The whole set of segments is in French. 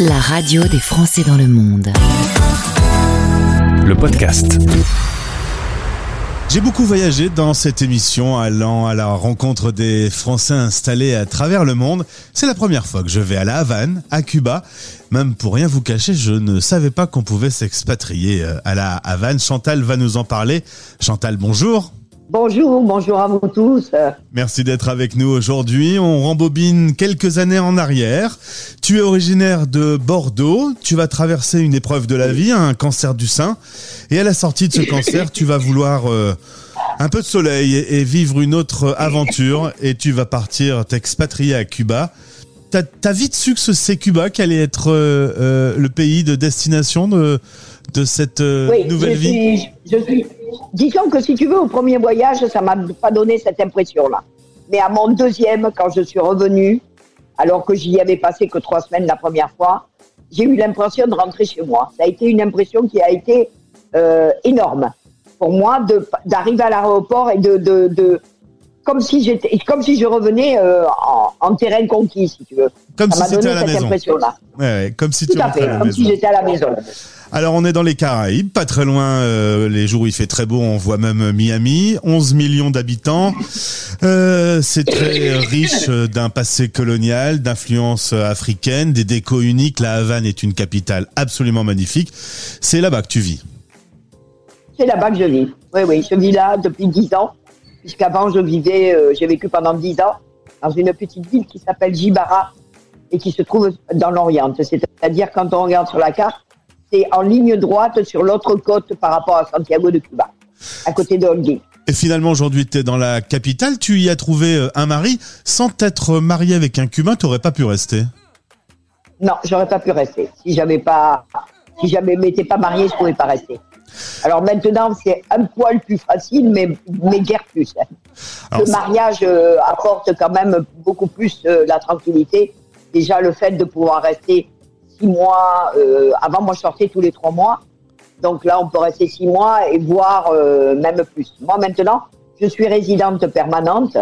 La radio des Français dans le monde. Le podcast. J'ai beaucoup voyagé dans cette émission, allant à la rencontre des Français installés à travers le monde. C'est la première fois que je vais à La Havane, à Cuba. Même pour rien vous cacher, je ne savais pas qu'on pouvait s'expatrier euh, à La Havane. Chantal va nous en parler. Chantal, bonjour. Bonjour, bonjour à vous tous. Merci d'être avec nous aujourd'hui. On rembobine quelques années en arrière. Tu es originaire de Bordeaux. Tu vas traverser une épreuve de la vie, un cancer du sein. Et à la sortie de ce cancer, tu vas vouloir euh, un peu de soleil et, et vivre une autre aventure. Et tu vas partir t'expatrier à Cuba. T'as as vite su que c'est Cuba qui allait être euh, euh, le pays de destination de, de cette Oui, nouvelle je vie? suis, je suis. Disons que si tu veux, au premier voyage, ça m'a pas donné cette impression-là. Mais à mon deuxième, quand je suis revenue, alors que j'y avais passé que trois semaines la première fois, j'ai eu l'impression de rentrer chez moi. Ça a été une impression qui a été euh, énorme pour moi d'arriver à l'aéroport et de, de comme si j'étais comme si je revenais euh, en, en terrain conquis, si tu veux. Comme ça si c'était à la maison. impression-là. Ouais, ouais, comme si Tout tu à fait, à la comme maison. si j'étais à la maison. Alors on est dans les Caraïbes, pas très loin. euh, les jours où il fait très beau, on voit même Miami. 11 millions d'habitants. Euh, c'est très riche euh, d'un passé colonial, d'influence euh, africaine, des décos uniques. La Havane est une capitale absolument magnifique. C'est là-bas que tu vis. C'est là-bas que je vis. Oui, oui, je vis là depuis 10 ans. Puisqu'avant, je vivais, euh, j'ai vécu pendant 10 ans dans une petite ville qui s'appelle Jibara et qui se trouve dans l'Orient. C'est-à-dire, quand on regarde sur la carte, c'est en ligne droite sur l'autre côte par rapport à Santiago de Cuba, à côté de Holguín. Et finalement, aujourd'hui, tu es dans la capitale. Tu y as trouvé euh, un mari. Sans t'être marié avec un Cubain, tu pas pu rester. Non, j'aurais pas pu rester. Si j'avais pas, si jamais m'étais pas mariée, je pouvais pas rester. Alors maintenant, c'est un poil plus facile, mais, mais guère plus. Alors, le mariage euh, apporte quand même beaucoup plus euh, la tranquillité. Déjà, le fait de pouvoir rester six mois. euh, avant, moi, je sortais tous les trois mois. Donc là, on peut rester six mois et voire euh, même plus. Moi, maintenant, je suis résidente permanente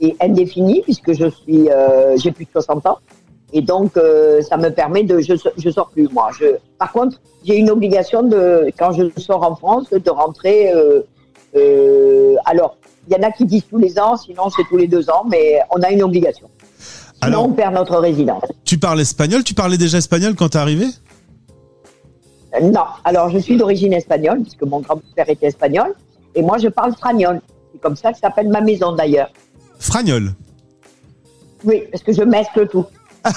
et indéfinie puisque je suis, j'ai plus de 60 ans. Et donc, euh, ça me permet de, je, je sors plus moi. Je, par contre, j'ai une obligation de, quand je sors en France, de rentrer. Euh, euh, alors, il y en a qui disent tous les ans, sinon c'est tous les deux ans, mais on a une obligation. Sinon, Alors- on perd notre résidence. tu parles espagnol? Tu parlais déjà espagnol quand t'es arrivé? Non, alors je suis d'origine espagnole, puisque mon grand-père était espagnol, et moi je parle fragnol. C'est comme ça que s'appelle ma maison d'ailleurs. Fragnol. Oui, parce que je mescle tout.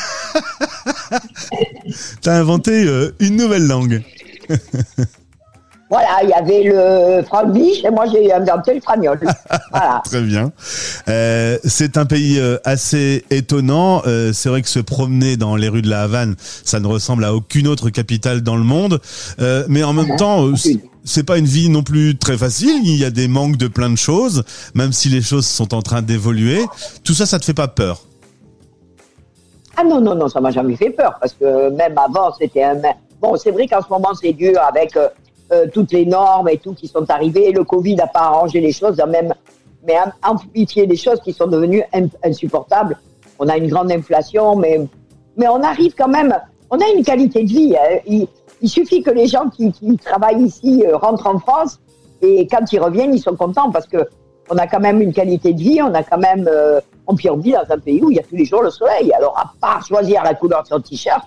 T'as inventé euh, une nouvelle langue. Voilà, il y avait le franglish et moi j'ai inventé le fragnol. Voilà. Très bien. Euh, c'est un pays euh, assez étonnant. Euh, c'est vrai que se promener dans les rues de la Havane, ça ne ressemble à aucune autre capitale dans le monde. Mais en même temps, euh, c- c'est pas une vie non plus très facile. Il y a des manques de plein de choses, même si les choses sont en train d'évoluer. Tout ça, ça te fait pas peur? Ah non, non, non, ça m'a jamais fait peur, parce que même avant, c'était un... Bon, c'est vrai qu'en ce moment, c'est dur avec euh, euh, toutes les normes et tout qui sont arrivées. Le Covid n'a pas arrangé les choses, a même, mais amplifié les choses qui sont devenues in- insupportables. On a une grande inflation, mais, mais on arrive quand même... On a une qualité de vie. hein. Il, suffit que les gens qui, qui travaillent ici euh, rentrent en France et quand ils reviennent, ils sont contents parce que on a quand même une qualité de vie, on a quand même, euh, on, puis on vit dans un pays où il y a tous les jours le soleil. Alors, à part choisir la couleur de son t-shirt,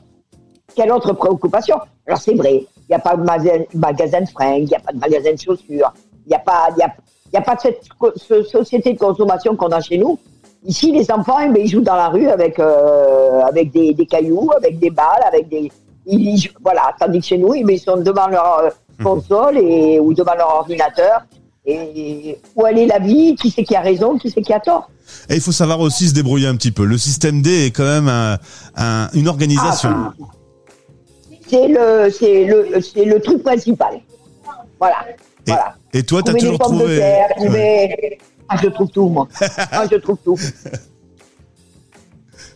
quelle autre préoccupation? Alors, c'est vrai, il n'y a pas de magasin, de fringues, il n'y a pas de magasin de chaussures, il n'y a pas, y a, y a pas de cette ce- société de consommation qu'on a chez nous. Ici, les enfants, eh ben, ils jouent dans la rue avec, euh, avec des, des cailloux, avec des balles, avec des, ils, voilà. Tandis que chez nous, eh ben, ils sont devant leur euh, console et, ou devant leur ordinateur. Et où est la vie? Qui c'est qui a raison? Qui c'est qui a tort? Et il faut savoir aussi se débrouiller un petit peu. Le système D est quand même un- un- une organisation. Ah, C'est le, c'est le, c'est le truc principal. Voilà. et, voilà. et toi, t'as Trouver toujours trouvé. terre, Ouais. Ah, je trouve tout, moi. Ah, je trouve tout.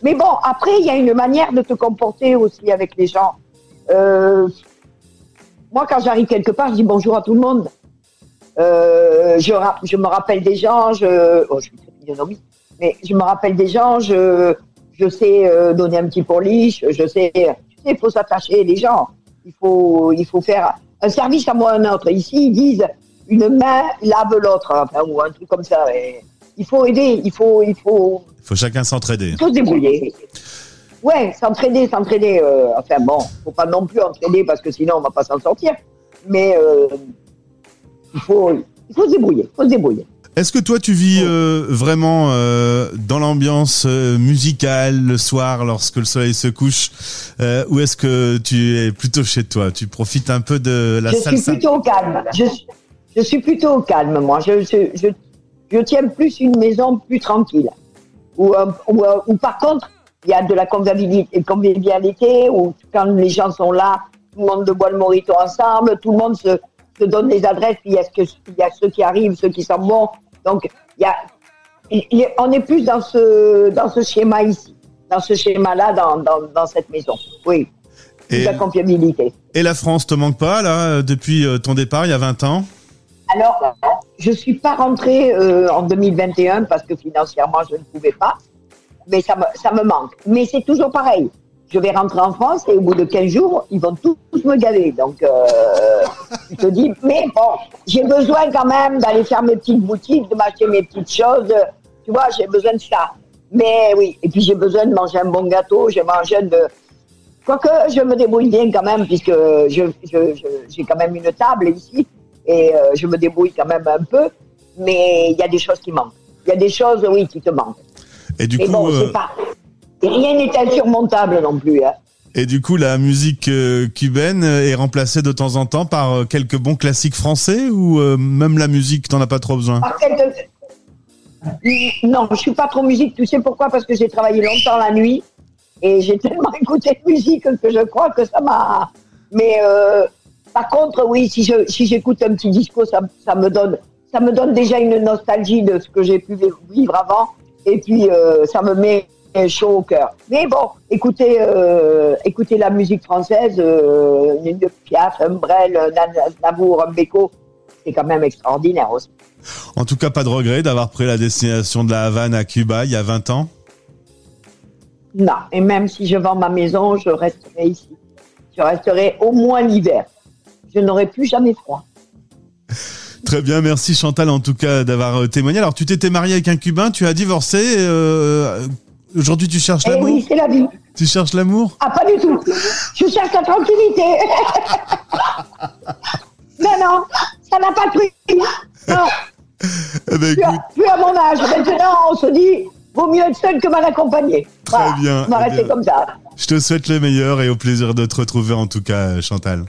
Mais bon, après, il y a une manière de te comporter aussi avec les gens. Euh, moi, quand j'arrive quelque part, je dis bonjour à tout le monde. Euh, je, me rappelle des gens, je, oh, je suis mais je me rappelle des gens, je, je sais euh, donner un petit pourliche, je sais, il faut s'attacher les gens. Il faut, il faut faire un service à moi un autre. Ici, ils disent une main lave l'autre, enfin, ou un truc comme ça. Et il faut aider, il faut, il faut. Il faut chacun s'entraider. Il faut se débrouiller. Ouais, s'entraider, s'entraider. Euh, enfin bon, faut pas non plus entraider parce que sinon on va pas s'en sortir. Mais euh, il faut, il faut se débrouiller, faut se débrouiller. Est-ce que toi tu vis euh, vraiment euh, dans l'ambiance euh, musicale le soir lorsque le soleil se couche euh, ou est-ce que tu es plutôt chez toi? Tu profites un peu de la je salle suis plutôt au calme. Je, suis- je suis plutôt au calme, moi. Je, je, je, je tiens plus une maison plus tranquille. Où, euh, où, par contre, il y a de la convivialité, convivialité, où quand les gens sont là, tout le monde boit le morito ensemble, tout le monde se, se donne les adresses, puis il y, a ce que, il y a ceux qui arrivent, ceux qui sont bons. Donc, il y a, il- on est plus dans ce, dans ce schéma ici, dans ce schéma-là, dans, dans, dans cette maison. Oui, Et, la convivialité. et la France te manque pas là depuis euh, ton départ il y a 20 ans? Alors, je suis pas rentrée euh, en 2021 parce que financièrement, je ne pouvais pas. Mais ça me, ça me manque. Mais c'est toujours pareil. Je vais rentrer en France et au bout de 15 jours, ils vont tous me gaver. Donc, euh, je te dis, mais bon, j'ai besoin quand même d'aller faire mes petites boutiques, de m'acheter mes petites choses. Tu vois, j'ai besoin de ça. Mais oui, et puis j'ai besoin de manger un bon gâteau, j'ai besoin de... Quoique, je me débrouille bien quand même, puisque je, je, je- j'ai quand même une table ici, et euh, je me débrouille quand même un peu, mais il y a des choses qui manquent. Il y a des choses, oui, qui te manquent. Et du coup bon, euh, pas... et rien n'est insurmontable non plus. Hein. et du coup la musique euh, cubaine est remplacée de temps en temps par euh, quelques bons classiques français ou euh, même la musique t'en as pas trop besoin? Par non, je suis pas trop musique. Tu sais pourquoi? Parce que j'ai travaillé longtemps la nuit et j'ai tellement écouté de musique que je crois que ça m'a. Mais euh, par contre, oui, si je si j'écoute un petit disco, ça, ça me donne ça me donne déjà une nostalgie de ce que j'ai pu vivre avant et puis euh, ça me met chaud au cœur. Mais bon, écoutez, euh, écoutez la musique française, euh, une Piaf, un Brel, un Navour, un Beko, c'est quand même extraordinaire aussi. En tout cas pas de regret d'avoir pris la destination de la Havane à Cuba il y a 20 ans Non, et même si je vends ma maison, je resterai ici. Je resterai au moins l'hiver. Je n'aurai plus jamais froid. Très bien, merci Chantal en tout cas d'avoir euh, témoigné. Alors tu t'étais marié avec un Cubain, tu as divorcé. euh, Aujourd'hui tu cherches Eh l'amour oui, c'est la vie. Tu cherches l'amour Ah, pas du tout. Je cherche la tranquillité. non, non, ça n'a pas de prix. Non, Eh ben, plus, à- plus à mon âge. Maintenant, on se dit, vaut mieux être seul que mal accompagné. Très bien, On va eh rester bien. comme ça. je te souhaite le meilleur et au plaisir de te retrouver en tout cas Chantal.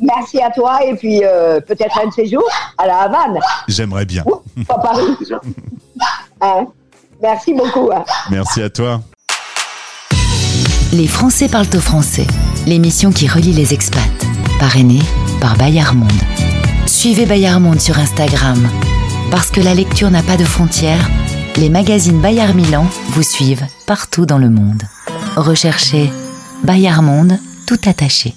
Merci à toi et puis euh, peut-être un de ces jours à la Havane. J'aimerais bien. Ou pas Paris. Hein? Merci beaucoup. hein. Merci à toi. Les Français parlent au français, l'émission qui relie les expats. Parrainée par Bayard Monde. Suivez Bayard Monde sur Instagram. Parce que la lecture n'a pas de frontières, les magazines Bayard Milan vous suivent partout dans le monde. Recherchez Bayard Monde tout attaché.